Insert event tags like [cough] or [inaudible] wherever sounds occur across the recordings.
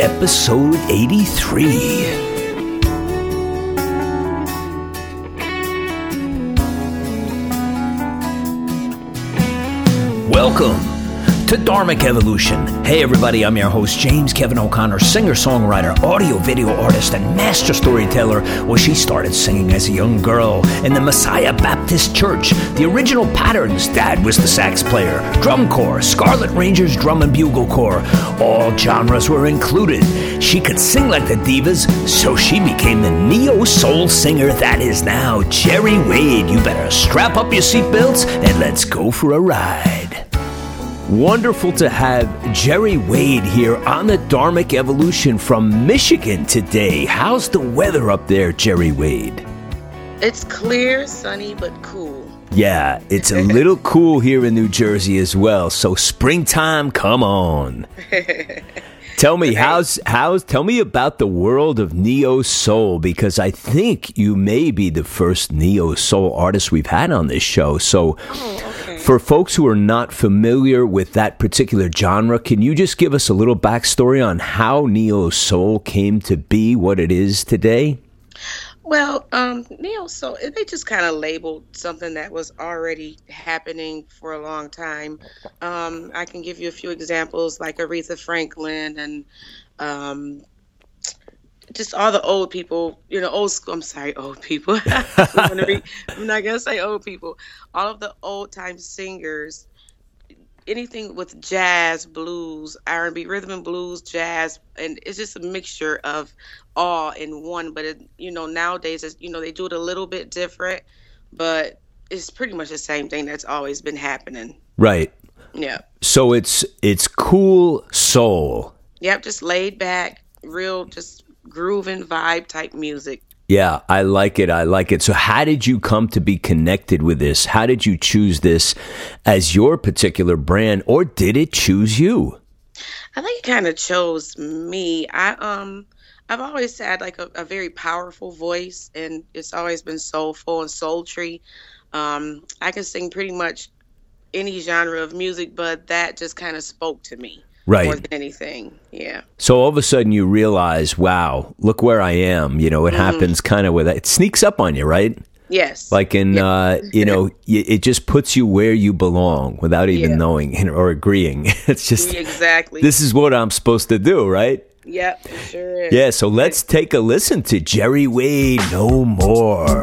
episode 83. Welcome to Dharmic Evolution. Hey, everybody, I'm your host, James Kevin O'Connor, singer songwriter, audio video artist, and master storyteller. Well, she started singing as a young girl in the Messiah Baptist Church. The original patterns dad was the sax player, drum corps, Scarlet Rangers drum and bugle corps. All genres were included. She could sing like the divas, so she became the neo soul singer that is now Jeri Wade. You better strap up your seatbelts and let's go for a ride. Wonderful to have Jeri Wade here on the Dharmic Evolution from Michigan today. How's the weather up there, Jeri Wade? It's clear, sunny, but cool. Yeah, it's a little cool here in New Jersey as well. So springtime, come on. [laughs] Tell me how's how's tell me about the world of neo soul because I think you may be the first neo soul artist we've had on this show. So Oh, okay. for folks who are not familiar with that particular genre, can you just give us a little backstory on how neo soul came to be what it is today? Well, um, neo soul, they just kind of labeled something that was already happening for a long time. Um, I can give you a few examples like Aretha Franklin and um, just all the old people, you know, old school. I'm sorry, old people. [laughs] I'm, be, [laughs] I'm not gonna say old people. All of the old time singers, anything with jazz, blues, R&B, rhythm and blues, jazz, and it's just a mixture of all in one. But it, you know, nowadays, it's, you know, they do it a little bit different, but it's pretty much the same thing that's always been happening. Right. Yeah. So it's it's cool soul. Yep. Just laid back, real, just grooving vibe type music. Yeah, I like it. I like it. So, how did you come to be connected with this? How did you choose this as your particular brand, or did it choose you? I think it kind of chose me. I um I've always had like a, a very powerful voice and it's always been soulful and sultry. Um I can sing pretty much any genre of music, but that just kind of spoke to me more Right. than anything. Yeah. So, all of a sudden, you realize, wow, look where I am. You know, it happens kind of with it sneaks up on you, right? Yes. Like in, uh, you know, [laughs] it just puts you where you belong without even Yeah. knowing or agreeing. [laughs] It's just, exactly. this is what I'm supposed to do, right? Yep, sure is. Yeah, so let's take a listen to Jeri Wade No More.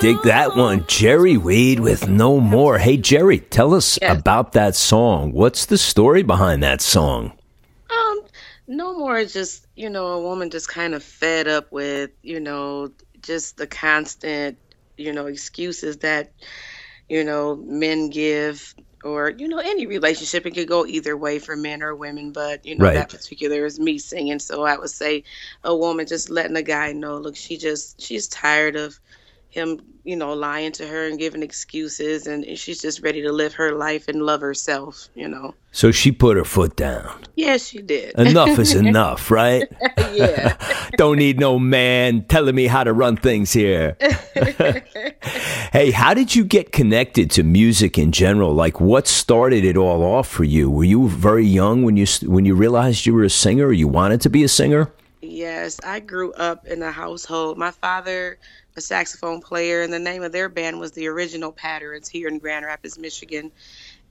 Dig that one. Jeri Wade with No More. Hey, Jeri, tell us Yes. about that song. What's the story behind that song? Um, no more is just, you know, a woman just kind of fed up with, you know, just the constant, you know, excuses that, you know, men give or, you know, any relationship. It could go either way for men or women, but, you know, Right. that particular is me singing. So I would say a woman just letting a guy know, look, she just, she's tired of him, you know, lying to her and giving excuses and she's just ready to live her life and love herself, you know. So she put her foot down. Yes, she did. Enough is [laughs] enough, right? [laughs] yeah. [laughs] Don't need no man telling me how to run things here. hey, how did you get connected to music in general? Like, what started it all off for you? Were you very young when you when you realized you were a singer? Or you wanted to be a singer? Yes, I grew up in a household. My father, a saxophone player, and the name of their band was the Original Patterns here in Grand Rapids, Michigan.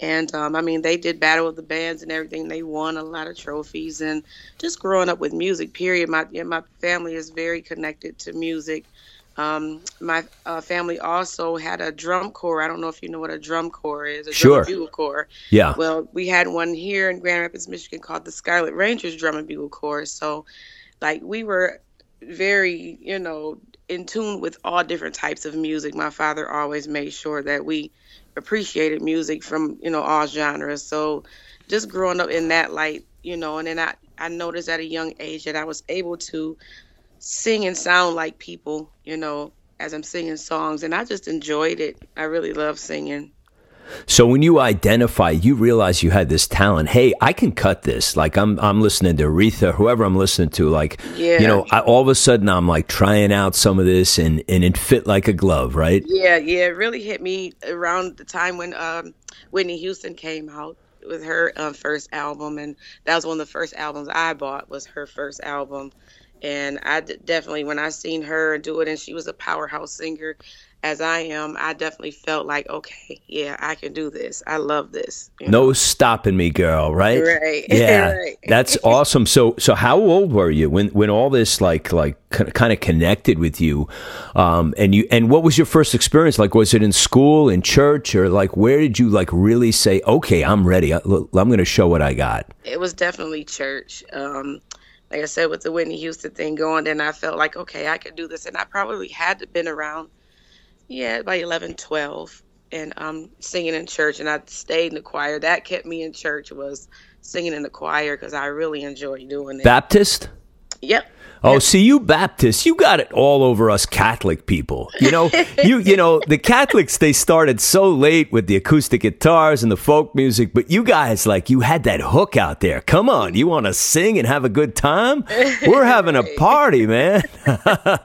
And um, I mean, they did battle of the bands and everything. They won a lot of trophies, and just growing up with music. Period. My yeah, my family is very connected to music. Um, my uh, family also had a drum corps. I don't know if you know what a drum corps is. A drum Sure. and bugle corps. Yeah. Well, we had one here in Grand Rapids, Michigan called the Scarlet Rangers Drum and Bugle Corps. So, like, we were very, you know, in tune with all different types of music. My father always made sure that we appreciated music from, you know, all genres. So, just growing up in that light, you know, and then I, I noticed at a young age that I was able to sing and sound like people, you know, as I'm singing songs. And I just enjoyed it. I really love singing. So when you identify, you realize you had this talent. Hey, I can cut this. Like I'm, I'm listening to Aretha, whoever I'm listening to. Like, Yeah. you know, I, all of a sudden I'm like trying out some of this, and and it fit like a glove, right? Yeah, yeah, it really hit me around the time when um, Whitney Houston came out with her uh, first album, and that was one of the first albums I bought. Was her first album, and I d- definitely when I seen her do it, and she was a powerhouse singer, as I am, I definitely felt like, okay, yeah, I can do this. I love this. you know? No stopping me, girl. Right? Right, [laughs] Yeah, right. that's awesome. So, so how old were you when when all this like like kind of connected with you? Um, and you and what was your first experience like? Was it in school, in church, or like where did you like really say, okay, I'm ready. I, I'm going to show what I got. it was definitely church. Um, like I said, with the Whitney Houston thing going, then I felt like, okay, I could do this. And I probably had to been around, yeah, by 11, 12, and um, singing in church. And I stayed in the choir. That kept me in church was singing in the choir because I really enjoyed doing it. Baptist. yep. Oh, see, you Baptists, you got it all over us Catholic people. You know, [laughs] you you know the Catholics they started so late with the acoustic guitars and the folk music, but you guys like you had that hook out there. Come on, you want to sing and have a good time? We're having a [laughs] party, man. [laughs]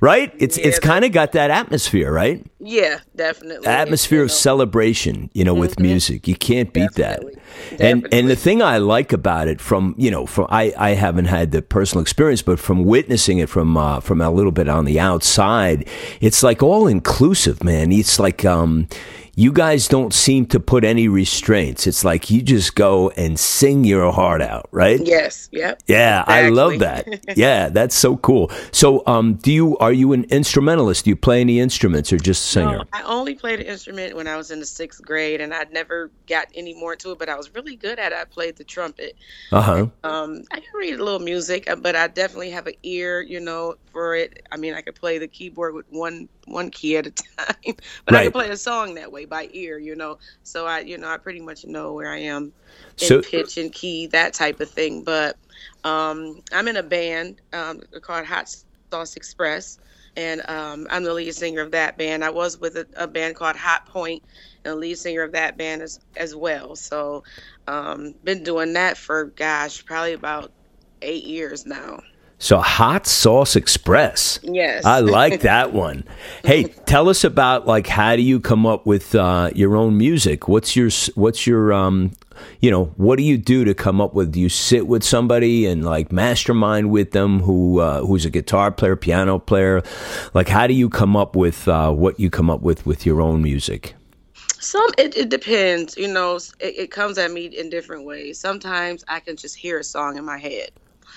right? It's it's kind of got that atmosphere, right? Yeah, definitely. atmosphere You of celebration you know with music you can't beat Definitely. that and and the thing i like about it from you know from i i haven't had the personal experience but from witnessing it from uh from a little bit on the outside it's like all inclusive man it's like um you guys don't seem to put any restraints it's like you just go and sing your heart out right Yes, yep. yeah, I love that. [laughs] Yeah, that's so cool. So, um, do you are you an instrumentalist? Do you play any instruments or just a singer? No, I only played an instrument when I was in the sixth grade, and I never got any more into it. But I was really good at it. I played the trumpet. Uh huh. Um, I can read a little music, uh, but I definitely have an ear, you know, for it. I mean, I could play the keyboard with one one key at a [laughs] time, but I can play a song that way by ear, you know. So I, you know, I pretty much know where I am in So- pitch and key, that type of thing. But um, I'm in a band um, called Hot Sauce Express, and um, I'm the lead singer of that band. I was with a, a band called Hot Point, and the lead singer of that band as as well. So, um, been doing that for gosh, probably about eight years now. So, Hot Sauce Express. Yes, I like that one. [laughs] Hey, tell us about like how do you come up with uh, your own music? What's your what's your um, you know, what do you do to come up with? Do you sit with somebody and like mastermind with them who uh, who's a guitar player, piano player? Like, how do you come up with uh, what you come up with with your own music? Some it, it depends, you know. It, it comes at me in different ways. Sometimes I can just hear a song in my head,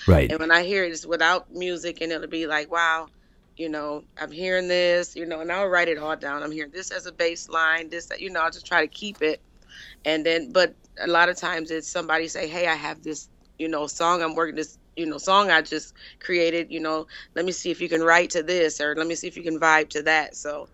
Right. and when I hear it, it's without music, and it'll be like, wow, you know, I'm hearing this, you know, and I'll write it all down. I'm hearing this as a bass line, this, that, you know, I'll just try to keep it. And then, but a lot of times it's somebody say, hey, I have this, you know, song I'm working this, you know, song I just created, you know, let me see if you can write to this or let me see if you can vibe to that. So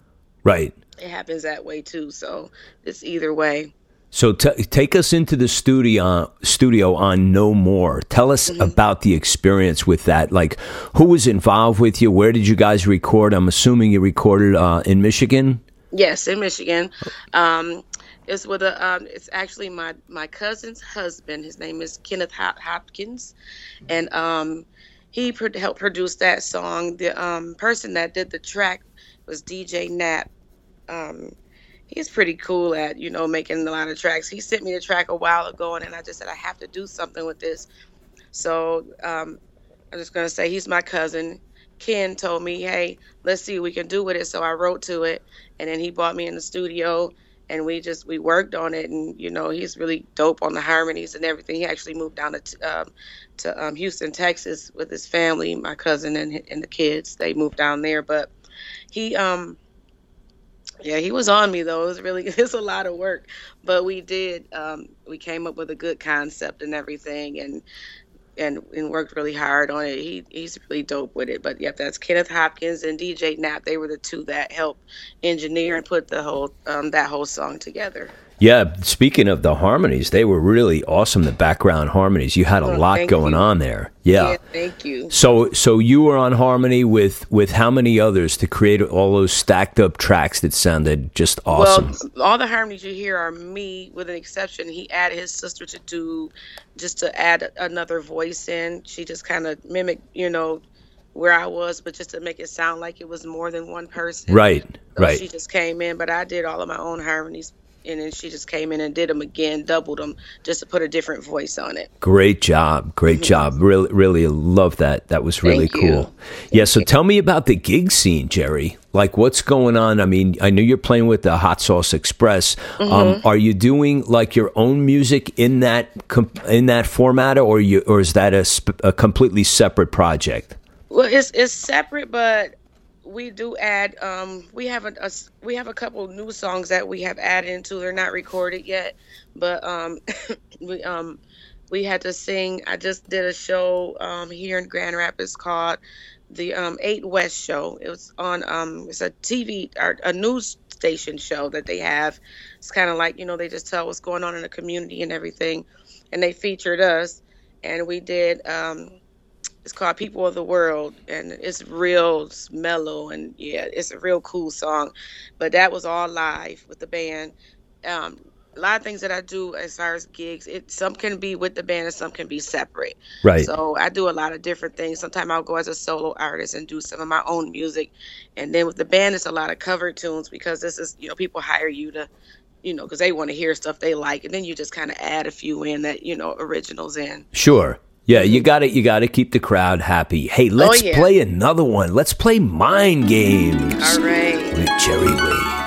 Right. it happens that way too. So it's either way. So t- take us into the studio studio on No More. Tell us Mm-hmm. about the experience with that. Like, who was involved with you? Where did you guys record? I'm assuming you recorded uh, in Michigan. Yes, in Michigan. Um, it's with a. Um, it's actually my my cousin's husband. His name is Kenneth Hopkins, and um, he pro- helped produce that song. The um, person that did the track was DJ Nap. He's pretty cool at you know making a lot of tracks. He sent me the track a while ago, and then I just said I have to do something with this. So um, I'm just gonna say he's my cousin. Ken told me, "Hey, let's see what we can do with it." So I wrote to it, and then he brought me in the studio, and we just we worked on it. And you know, he's really dope on the harmonies and everything. He actually moved down to um, to um, Houston, Texas, with his family, my cousin and and the kids. They moved down there, but he um yeah he was on me though it was really [laughs] it's a lot of work but we did um we came up with a good concept and everything and and, and worked really hard on it. He he's really dope with it. But yep, that's Kenneth Hopkins and DJ Knapp. They were the two that helped engineer and put the whole um, that whole song together. Yeah. Speaking of the harmonies, they were really awesome. The background harmonies. You had a Oh, lot going you. on there. Yeah. thank you. So, so you were on harmony with with how many others to create all those stacked up tracks that sounded just awesome? Well, all the harmonies you hear are me, with an exception. He added his sister to do, just to add another voice in. She just kind of mimicked, you know, where I was, but just to make it sound like it was more than one person. right. So right. She just came in, but I did all of my own harmonies, and then she just came in and did them again, doubled them, just to put a different voice on it. Great job. Great job. Really, really love that. That was really Mm-hmm. Thank you. cool. Yeah. So tell me about the gig scene, Jeri. Like what's going on? I mean, I know you're playing with the Hot Sauce Express. Mm-hmm. Um, are you doing like your own music in that in that format, or you or is that a, sp- a completely separate project? Well, it's it's separate, but we do add. Um, we have a, a we have a couple new songs that we have added into. They're not recorded yet, but um, [coughs] we um we had to sing. I just did a show um here in Grand Rapids called the um Eight West Show. It was on um it's a TV or a news station show that they have. It's kind of like you know they just tell what's going on in the community and everything, and they featured us, and we did um it's called People of the World, and it's real it's mellow and yeah, it's a real cool song. But that was all live with the band. Um, a lot of things that I do as far as gigs, it some can be with the band and some can be separate. Right. So I do a lot of different things. Sometimes I'll go as a solo artist and do some of my own music, and then with the band, it's a lot of cover tunes because this is you know people hire you to. You know, because they want to hear stuff they like, and then you just kind of add a few in that you know originals in. Sure. Yeah, you got to You got to keep the crowd happy. Hey, oh, let's Oh, yeah. play another one. Let's play Mind Games All right. with Jeri Wade.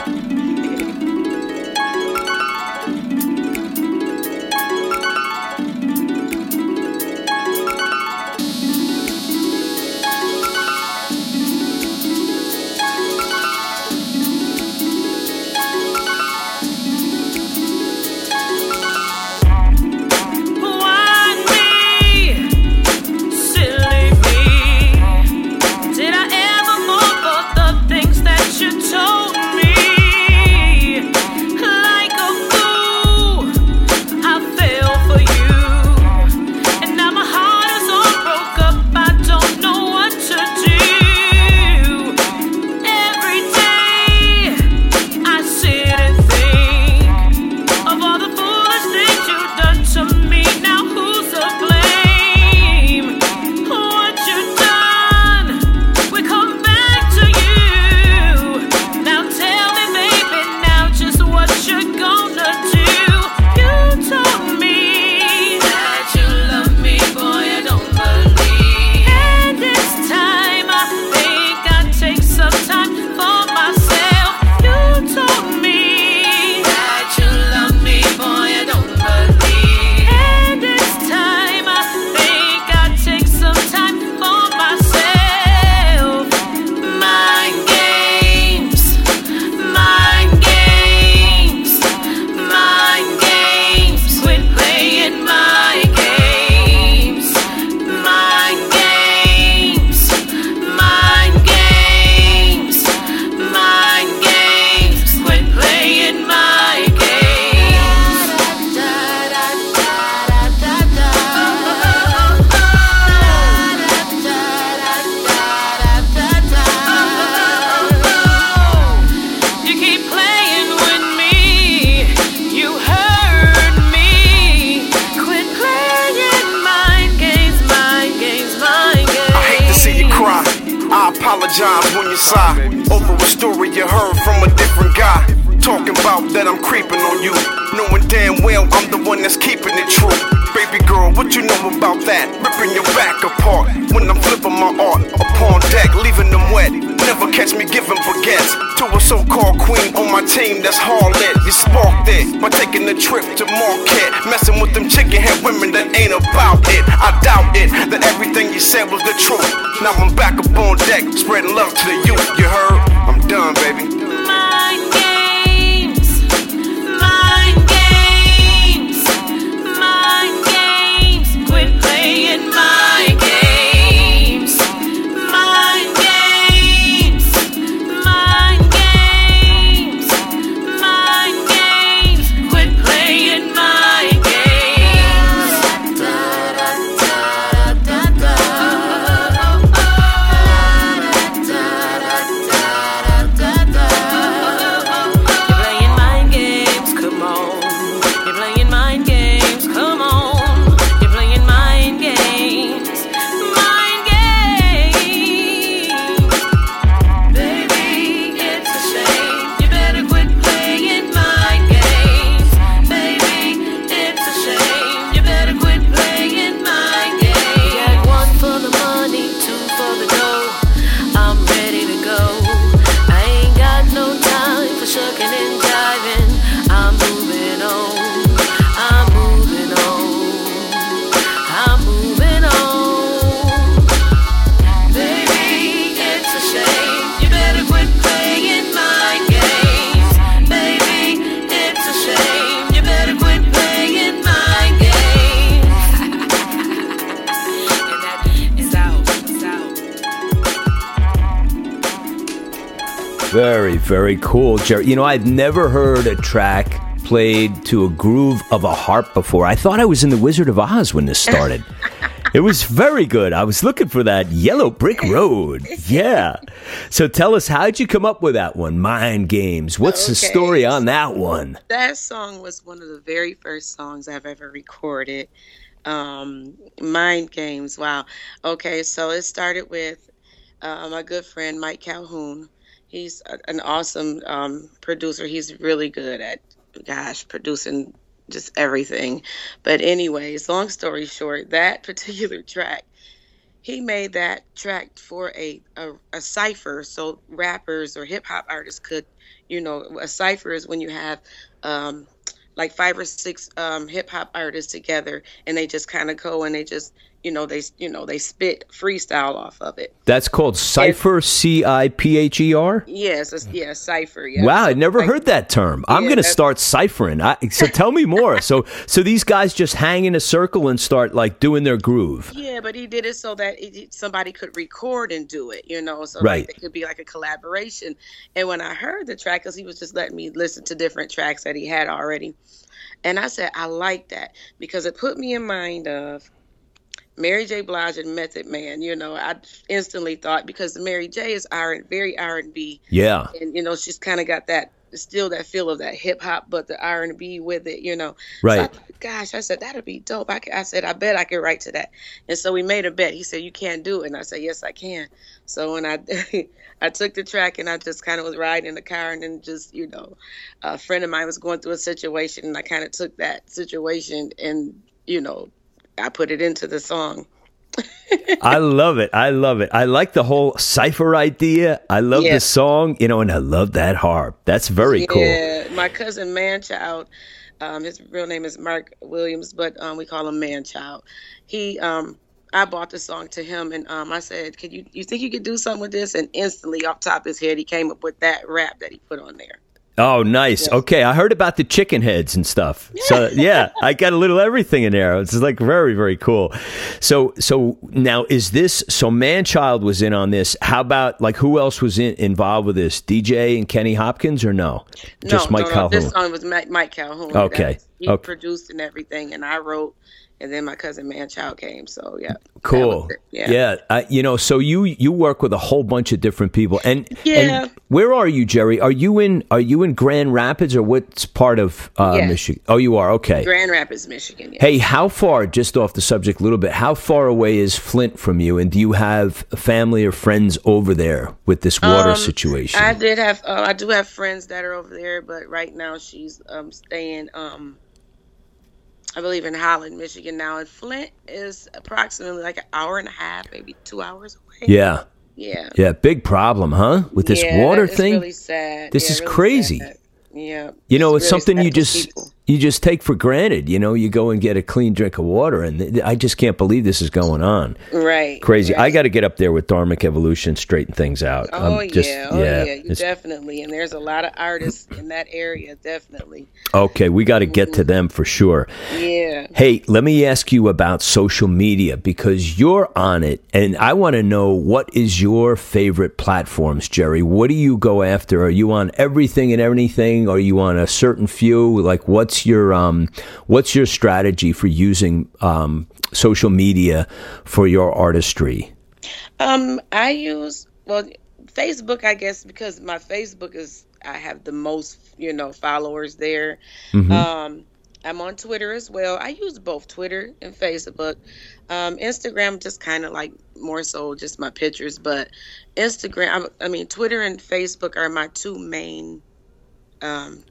My art upon deck, leaving them wet. Never catch me giving baguettes to a so-called queen on my team that's hard lit. You sparked it by taking a trip to Marquette, messing with them chicken head women that ain't about it. I doubt it that everything you said was the truth. Now I'm back up on deck, spreading love to the youth. You heard? I'm done, baby. Mind games, Very, very cool, Jeri. You know, I've never heard a track played to a groove of a harp before. I thought I was in The Wizard of Oz when this started. [laughs] it was very good. I was looking for that yellow brick [laughs] road. Yeah. So tell us, how'd you come up with that one, Mind Games? What's the story on that one? That song was one of the very first songs I've ever recorded. Um, Mind Games. Wow. Okay, so it started with uh, my good friend Mike Calhoun. He's an awesome um, producer. He's really good at, gosh, producing just everything. But, anyways, long story short, that [laughs] particular track, he made that track for a, a, a cipher so rappers or hip hop artists could, you know, a cipher is when you have um, like five or six um, hip hop artists together and they just kind of go and they just, you know, they, you know, they spit freestyle off of it. That's called Cipher, C I P H E R? Yes, it's, yeah, cipher. Yeah. Wow, I never Like- heard that term. I'm Yeah, going to start ciphering. I, so tell me more. so, so these guys just hang in a circle and start like doing their groove. Yeah, but he did it so that it, somebody could record and do it, you know, so Right. like it could be like a collaboration. And when I heard the track, because he was just letting me listen to different tracks that he had already, and I said I like that because it put me in mind of Mary J. Blige and Method Man. You know, I instantly thought because Mary J. is iron, very R and B, Yeah. and you know she's kind of got that still that feel of that hip hop, but the R and B with it, you know. So I Right. Gosh, I said that'd be dope. I, I said I bet I could write to that, and so we made a bet. He said you can't do it, and I said yes I can. So when I [laughs] I took the track and I just kind of was riding in the car, and then just you know, a friend of mine was going through a situation, and I kind of took that situation and you know, I put it into the song. [laughs] I love it. I love it. I like the whole cipher idea. I love the song, you know, and I love that harp. That's very cool. Yeah, my cousin Manchild, um, his real name is Mark Williams, but um, we call him Manchild. He, um, I bought the song to him, and um, I said, "Can you, you think you could do something with this?" And instantly, off top of his head, he came up with that rap that he put on there. Oh, nice. Okay, I heard about the chicken heads and stuff. So [laughs] yeah, I got a little everything in there. It's like very, very cool. So, so now is this? So Manchild was in on this. How about like who else was in, involved with this? DJ and Kenny Hopkins or no? Just no, Mike no, no, Calhoun. This song was Mike, Mike Calhoun. Okay, He okay. produced and everything, and I wrote and then my cousin Manchild came. So yeah, Cool. Yeah. Yeah. I, you know, so you you work with a whole bunch of different people, and Yeah. And where are you, Jeri? Are you in Are you in Grand Rapids or what's part of uh, Yes. Michigan? Oh, you are. Okay. Grand Rapids, Michigan. Yeah. Hey, how far? Just off the subject a little bit. How far away is Flint from you? And do you have family or friends over there with this water Um, situation? I did have, uh, I do have friends that are over there, but right now she's um, staying, um, I believe in Holland, Michigan now, and Flint is approximately like an hour and a half, maybe two hours away. yeah. yeah, Yeah. Big problem, huh? With this Yeah, water it's thing. Really sad. This Yeah, is really crazy. sad. Yeah, You know, it's really something you just people. You just take for granted. You know, you go and get a clean drink of water, and th- I just can't believe this is going on. right, Crazy. right. I got to get up there with Dharmic Evolution, straighten things out. Oh I'm just- yeah, oh yeah, you definitely. And there's a lot of artists in that area, definitely. okay, we got to get to them for sure. Yeah. Hey, let me ask you about social media because you're on it, and I want to know what is your favorite platforms, Jeri. What do you go after? Are you on everything and anything? Are you on a certain few? Like, what's your um, what's your strategy for using um, social media for your artistry? Um, I use well Facebook, I guess, because my Facebook is I have the most you know followers there. Um, I'm on Twitter as well. I use both Twitter and Facebook. Um, Instagram just kind of like more so just my pictures, but Instagram, I, I mean Twitter and Facebook are my two main um,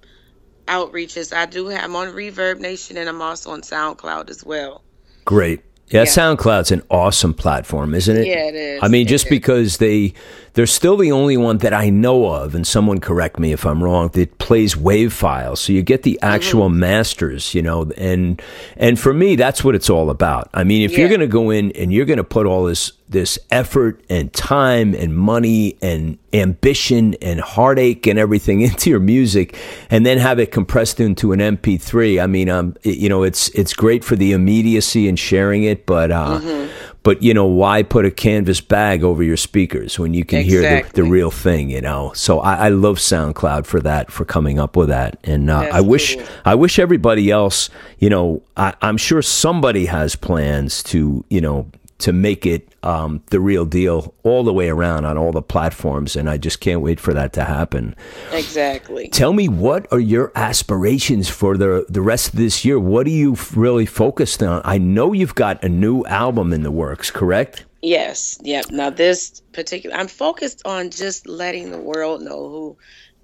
outreaches. I do have I'm on Reverb Nation and I'm also on SoundCloud as well. Great. Yeah, Yeah. SoundCloud's an awesome platform, isn't it? Yeah, it is. I mean, It just is. because they they're still the only one that I know of, and someone correct me if I'm wrong, that plays wave files. So you get the actual Mm-hmm. masters, you know, and and for me, that's what it's all about. I mean, if you're going to go in and you're going to put all this this effort and time and money and ambition and heartache and everything [laughs] into your music, and then have it compressed into an MP3, I mean, um, it- you know, it's it's great for the immediacy and sharing it, but uh, Mm-hmm. But you know, why put a canvas bag over your speakers when you can hear the, the real thing? You know, so I, I love SoundCloud for that, for coming up with that, and uh, I wish cool. I wish everybody else, you know, I, I'm sure somebody has plans to, you know, to make it um, the real deal all the way around on all the platforms, and I just can't wait for that to happen. Exactly. Tell me, what are your aspirations for the the rest of this year? What are you really focused on? I know you've got a new album in the works, correct? Yes, yep. Now this particular, I'm focused on just letting the world know who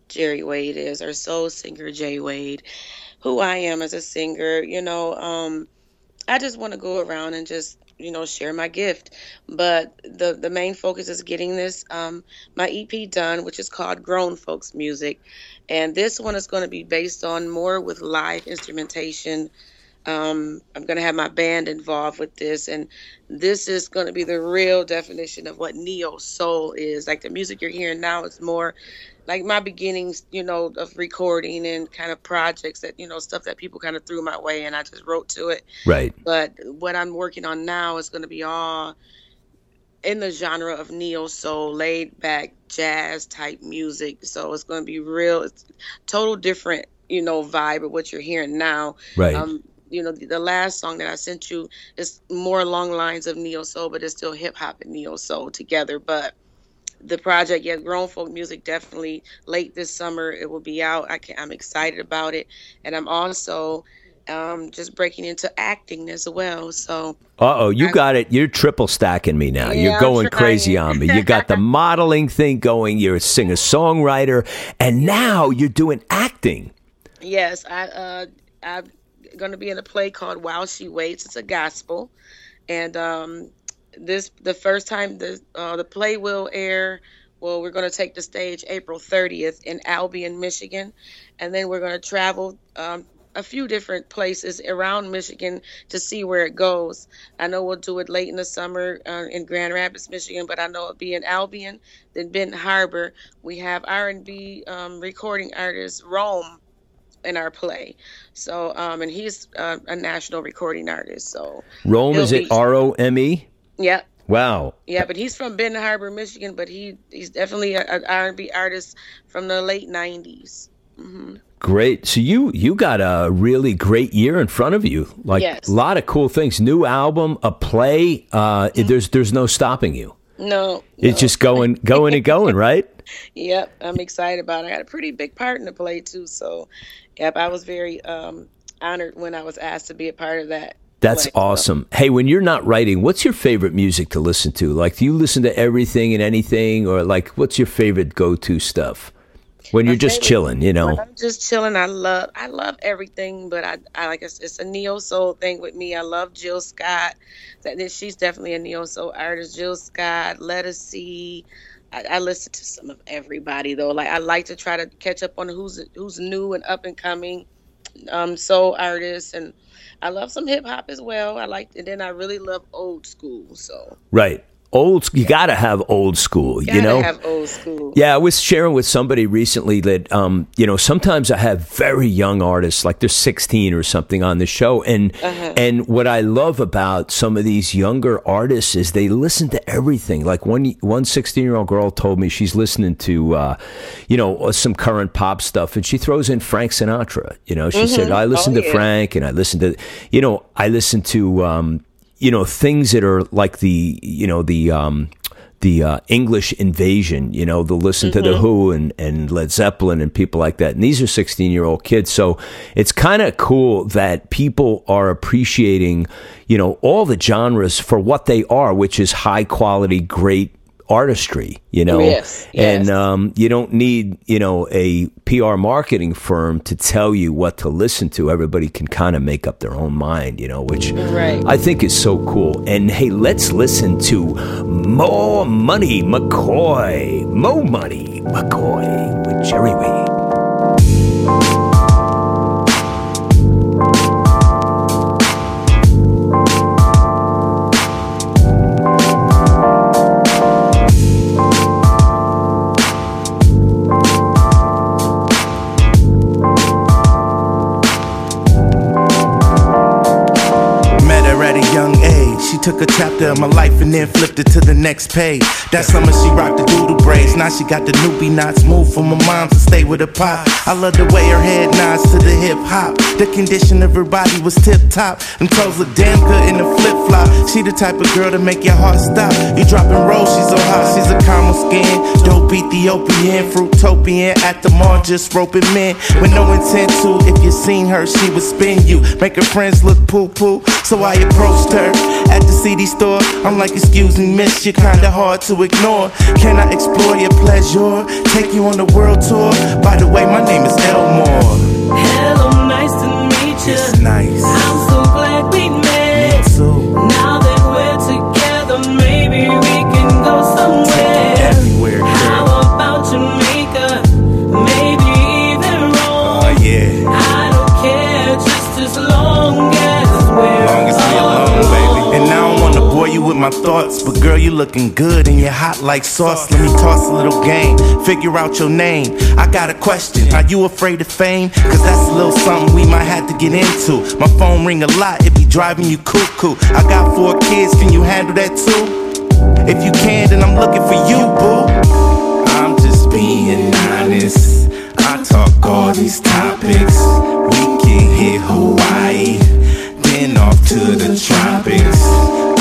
Jeri Wade is, or soul singer Jay Wade, who I am as a singer. You know, um, I just want to go around and just you know share my gift. But the the main focus is getting this um, my EP done, which is called Grown Folks Music, and this one is going to be based on more with live instrumentation. Um, I'm going to have my band involved with this, and this is going to be the real definition of what neo soul is. Like the music you're hearing now is more like my beginnings, you know, of recording and kind of projects that, you know, stuff that people kind of threw my way and I just wrote to it. Right. But what I'm working on now is going to be all in the genre of neo soul, laid back jazz type music. So it's going to be real, it's total different, you know, vibe of what you're hearing now. Right. Um, you know, the, the last song that I sent you is more along lines of neo soul, but it's still hip hop and neo soul together. But the project, yeah, grown folk music, definitely late this summer it will be out. I can, I'm excited about it, and I'm also um, just breaking into acting as well. So Uh oh, you got it. You're triple stacking me now. Yeah, You're going crazy on me. You got the [laughs] modeling thing going. You're a singer songwriter, and now you're doing acting. Yes, I uh I'm gonna be in a play called While She Waits. It's a gospel, and um, this the first time the uh, the play will air. Well, we're gonna take the stage April 30th in Albion, Michigan, and then we're gonna travel. Um, a few different places around Michigan to see where it goes. I know we'll do it late in the summer uh, in Grand Rapids, Michigan, but I know it'll be in Albion, then Benton Harbor. We have R&B um, recording artist Rome in our play. So, um, and he's uh, a national recording artist. So, Rome is it R O M E? Yeah, Wow. yeah. But he's from Benton Harbor, Michigan. But he he's definitely an R&B artist from the late '90s. Great. So you you got a really great year in front of you. Like Yes. a lot of cool things. New album, a play. Uh, There's there's no stopping you. No, It's just going [laughs] going and going, right? Yep, I'm excited about it. I got a pretty big part in the play too. So, yep, I was very um, honored when I was asked to be a part of that. That's. So, awesome. Hey, when you're not writing, what's your favorite music to listen to? Like, do you listen to everything and anything, or like, what's your favorite go-to stuff when you're just favorite- chilling? You know, I'm just chilling. I love, I love everything, but I, I like it's, it's a neo soul thing with me. I love Jill Scott. That that she's definitely a neo soul artist. Jill Scott, Let Us See. I, I listen to some of everybody though. Like I like to try to catch up on who's who's new and up and coming um, soul artists, and I love some hip hop as well. I like, and then I really love old school. So right? Old. You got to have old school. gotta you know. have old school. Yeah, I was sharing with somebody recently that um, you know sometimes I have very young artists, like they're 16 or something, on the show, and Uh-huh. and what I love about some of these younger artists is they listen to everything. Like one one 16 year old girl told me she's listening to, uh, you know, some current pop stuff, and she throws in Frank Sinatra. You know, she said I listen Oh, to yeah. Frank, and I listen to, you know, I listen to. Um, you know things that are like the you know the um the uh, English invasion, you know, they'll listen to the Who and, and Led Zeppelin and people like that. And these are 16 year old kids. So it's kind of cool that people are appreciating, you know, all the genres for what they are, which is high quality, great artistry, you know, Yes, and um, you don't need, you know, a PR marketing firm to tell you what to listen to. Everybody can kind of make up their own mind, you know, which Right. I think is so cool. And hey, let's listen to More Money McCoy. Mo Money McCoy with Jeri Reed. Took a chapter of my life and then flipped it to the next page. That summer she rocked the doodle braids. Now she got the newbie knots. Moved from my mom to stay with her pop. I love the way her head nods to the hip hop. The condition of her body was tip top. Them toes look damn good in a flip flop. She the type of girl to make your heart stop. You dropping rolls, she's so hot. She's a caramel skin, dope Ethiopian, fruitopian. At the mall, just roping men with no intent to. If you seen her, she would spin you. Make her friends look poo poo. So I approached her at the CD store. I'm like, excuse me, miss, you're kinda hard to ignore. Can I explore your pleasure? Take you on a world tour? By the way, my name is Elmore. Hello, nice to meet you. It's nice. I'm with my thoughts, but girl, you looking good and you're hot like sauce. Let me toss a little game, figure out your name. I got a question, are you afraid of fame? Cause that's a little something we might have to get into. My phone ring a lot, it be driving you cuckoo. I got four kids, can you handle that too? If you can, then I'm looking for you, boo. I'm just being honest. I talk all these topics. We can hit Hawaii, then off to the tropics.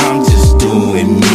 Doing me.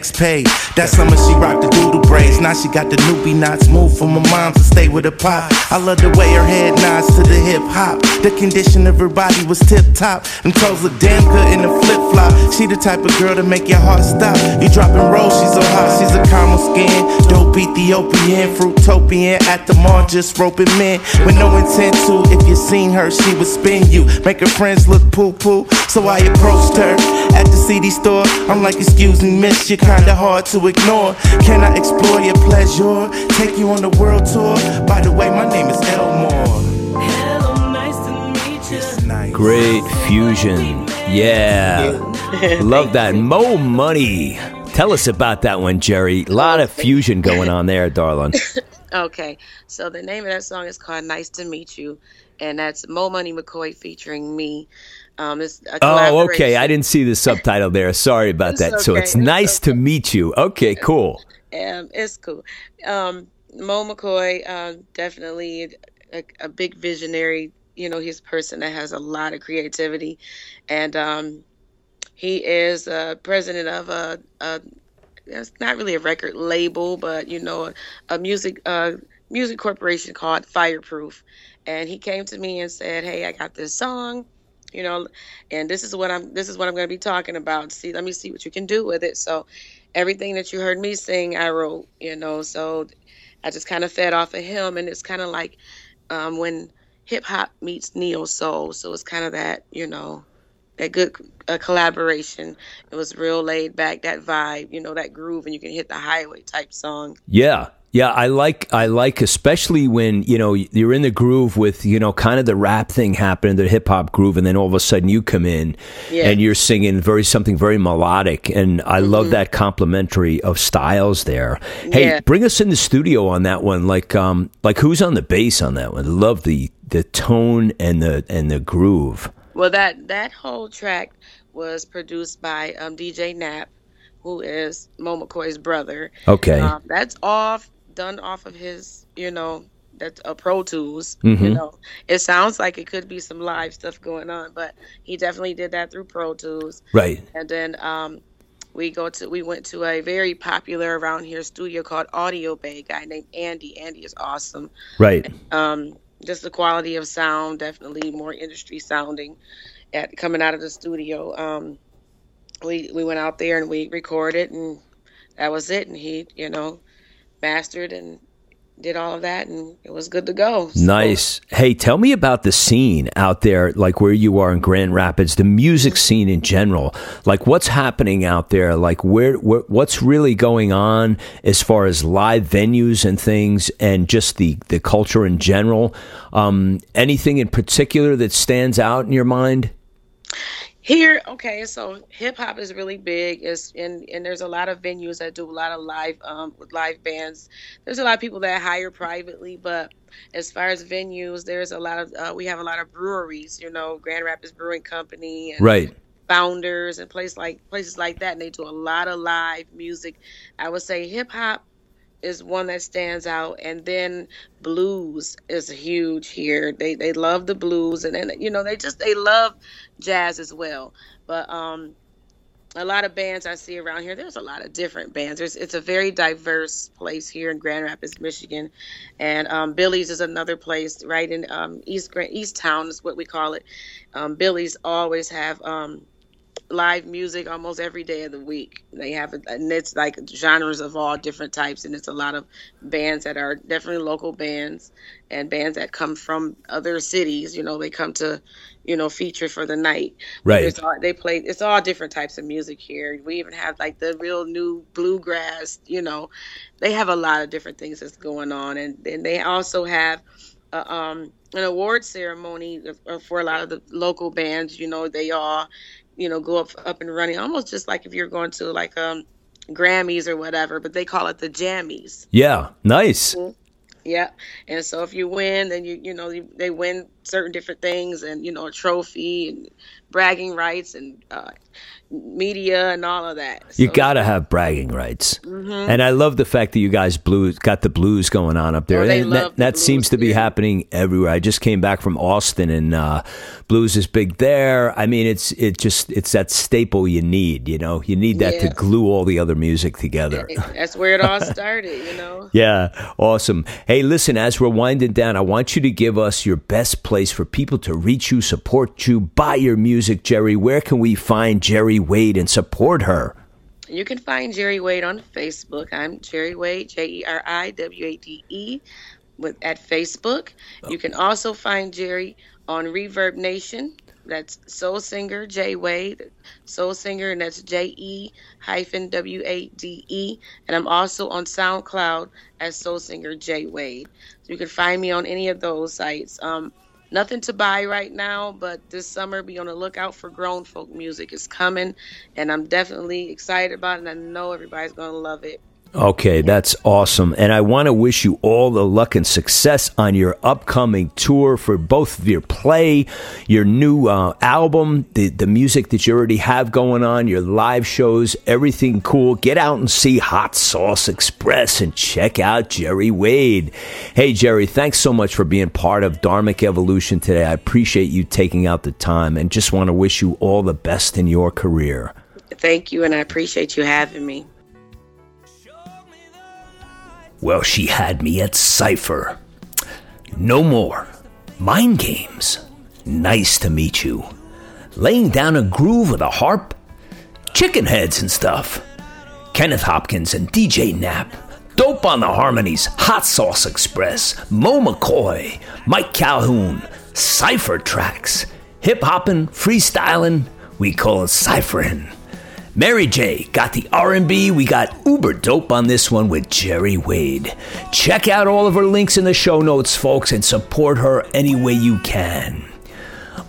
Next page. That summer she rocked the doodle braids. Now she got the newbie knots moved from my mom to stay with her pop. I love the way her head nods to the hip hop. The condition of her body was tip top. And toes look damn good in a flip flop. She the type of girl to make your heart stop. You dropping rolls, she's so hot. She's a caramel skin, dope Ethiopian, fruitopian. At the mall, just roping men with no intent to. If you seen her, she would spin you, make her friends look poo poo. So I approached her the CD store. I'm like, excuse me, miss, you're kinda hard to ignore. Can I explore your pleasure? Take you on the world tour. By the way, my name is Elmore. Hello, nice to meet you. Nice. Great fusion. Yeah. [laughs] Love that. Mo Money. Tell us about that one, Jeri. A lot of fusion going on there, darling. [laughs] Okay, so the name of that song is called "Nice to Meet You," and that's Mo Money McCoy featuring me. Um, Oh, okay. I didn't see the subtitle there. Sorry about that. So it's It's nice to meet you. Okay, cool. Um, it's cool. Um, Mo McCoy, uh, definitely a, a big visionary. You know, he's a person that has a lot of creativity, and um, he is uh, president of a, a it's not really a record label, but you know, a, a music uh, music corporation called Fireproof. And he came to me and said, "Hey, I got this song, you know, and this is what I'm this is what I'm going to be talking about. See, let me see what you can do with it." So, everything that you heard me sing, I wrote, you know. So, I just kind of fed off of him, and it's kind of like um, when hip hop meets neo soul. So it's kind of that, you know, that good uh, collaboration. It was real laid back, that vibe, you know, that groove, and you can hit the highway type song. Yeah. Yeah, I like I like especially when you know you're in the groove with you know kind of the rap thing happening, the hip hop groove, and then all of a sudden you come in Yeah. and you're singing very something very melodic, and I Mm-hmm. love that complementary of styles there. Hey, Yeah. bring us in the studio on that one, like um like who's on the bass on that one? Love the the tone and the and the groove. Well, that that whole track was produced by um, DJ Knapp, who is Mo McCoy's brother. Okay, Um, that's off done off of his, you know, that's a Pro Tools. Mm-hmm. You know, it sounds like it could be some live stuff going on, but he definitely did that through Pro Tools. right. And then um, we go to we went to a very popular around here studio called Audio Bay. A guy named Andy. Andy is awesome. Right. Um, just the quality of sound, definitely more industry sounding. At coming out of the studio, um, we we went out there and we recorded, and that was it. And he, you know, mastered and did all of that, and it was good to go. So- Nice. Hey, tell me about the scene out there, like where you are in Grand Rapids, the music scene in general. Like, what's happening out there? Like, where, where what's really going on as far as live venues and things, and just the the culture in general. Um, anything in particular that stands out in your mind? Here, okay, so hip hop is really big. Is and and there's a lot of venues that do a lot of live um with live bands. There's a lot of people that hire privately, but as far as venues, there's a lot of uh, we have a lot of breweries. You know, Grand Rapids Brewing Company and Right. Founders and places like places like that, and they do a lot of live music. I would say hip hop is one that stands out, and then blues is huge here. They they love the blues, and then you know they just they love jazz as well. But um, a lot of bands I see around here. There's a lot of different bands. There's, it's a very diverse place here in Grand Rapids, Michigan, and um, Billy's is another place right in um, East Grand, East Town is what we call it. Um, Billy's always have um, live music almost every day of the week. They have it, and it's like genres of all different types, and it's a lot of bands that are definitely local bands and bands that come from other cities. You know, they come to, you know, feature for the night. Right. It's all, they play. It's all different types of music here. We even have like the real new bluegrass. You know, they have a lot of different things that's going on, and then they also have. Uh, um, an award ceremony for a lot of the local bands. You know, they all, you know, go up up and running, almost just like if you're going to like um Grammys or whatever, but they call it the Jammies. Yeah. Nice. Yeah, and so if you win, then you you know you, they win certain different things, and you know a trophy and bragging rights, and uh, media and all of that. You got to have bragging rights. And I love the fact that you guys blues got the blues going on up there. Oh, And that the that seems to be yeah. happening everywhere. I just came back from Austin and uh, blues is big there. I mean, it's it just it's that staple you need, you know. You need that to glue all the other music together. That's where it all [laughs] started, you know. Yeah, awesome. Hey, listen, as we're winding down, I want you to give us your best place for people to reach you, support you, buy your music, Jeri. Where can we find Jeri Wade and support her? You can find Jeri Wade on Facebook. I'm Jeri Wade, J E R I W A D E, with at Facebook. You can also find Jeri on ReverbNation. That's Soul Singer J Wade, Soul Singer, and that's J E hyphen W A D E. And I'm also on SoundCloud as Soul Singer J Wade. So you can find me on any of those sites. Um, nothing to buy right now, but this summer be on the lookout for grown folk music. It's coming, and I'm definitely excited about it. And I know everybody's gonna love it. Okay, that's awesome. And I want to wish you all the luck and success on your upcoming tour for both your play, your new uh, album, the, the music that you already have going on, your live shows, everything cool. Get out and see Hot Sauce Express and check out Jeri Wade. Hey, Jeri, thanks so much for being part of Dharmic Evolution today. I appreciate you taking out the time and just want to wish you all the best in your career. Thank you, and I appreciate you having me. Well, she had me at Cypher. No more. Mind games. Nice to meet you. Laying down a groove with a harp. Chicken heads and stuff. Kenneth Hopkins and DJ Knapp. Dope on the Harmonies, Hot Sauce Express, Mo McCoy, Mike Calhoun, Cypher Tracks. Hip hopping, freestyling, we call it ciphering. Mary J got the R&B. We got uber dope on this one with Jeri Wade. Check out all of her links in the show notes, folks, and support her any way you can.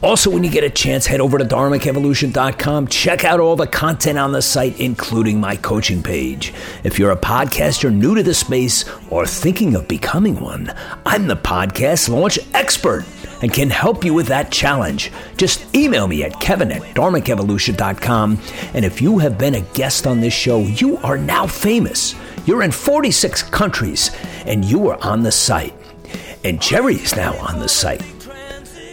Also, when you get a chance, head over to dharmicevolution.com. Check out all the content on the site, including my coaching page. If you're a podcaster new to the space or thinking of becoming one, I'm the podcast launch expert and can help you with that challenge. Just email me at kevin at dharmicevolution.com. And if you have been a guest on this show, you are now famous. You're in 46 countries and you are on the site. And Jeri is now on the site.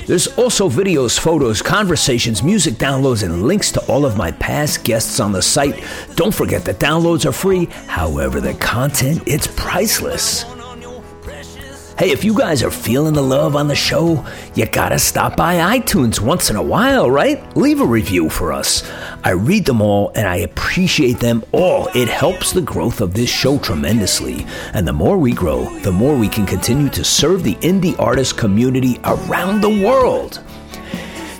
There's also videos, photos, conversations, music downloads, and links to all of my past guests on the site. Don't forget that downloads are free. However, the content, it's priceless. Hey, if you guys are feeling the love on the show, you gotta stop by iTunes once in a while, right? Leave a review for us. I read them all and I appreciate them all. It helps the growth of this show tremendously. And the more we grow, the more we can continue to serve the indie artist community around the world.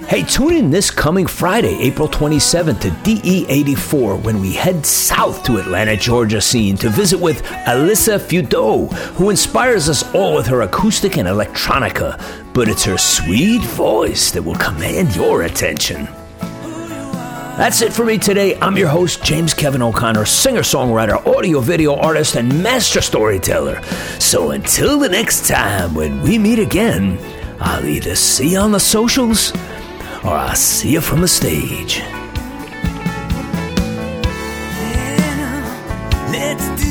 Hey, tune in this coming Friday, April 27th to DE84 when we head south to Atlanta, Georgia scene to visit with Alyssa Fudo, who inspires us all with her acoustic and electronica. But it's her sweet voice that will command your attention. That's it for me today. I'm your host, James Kevin O'Connor, singer songwriter, audio video artist, and master storyteller. So until the next time when we meet again, I'll either see you on the socials or I'll see you from the stage. Let's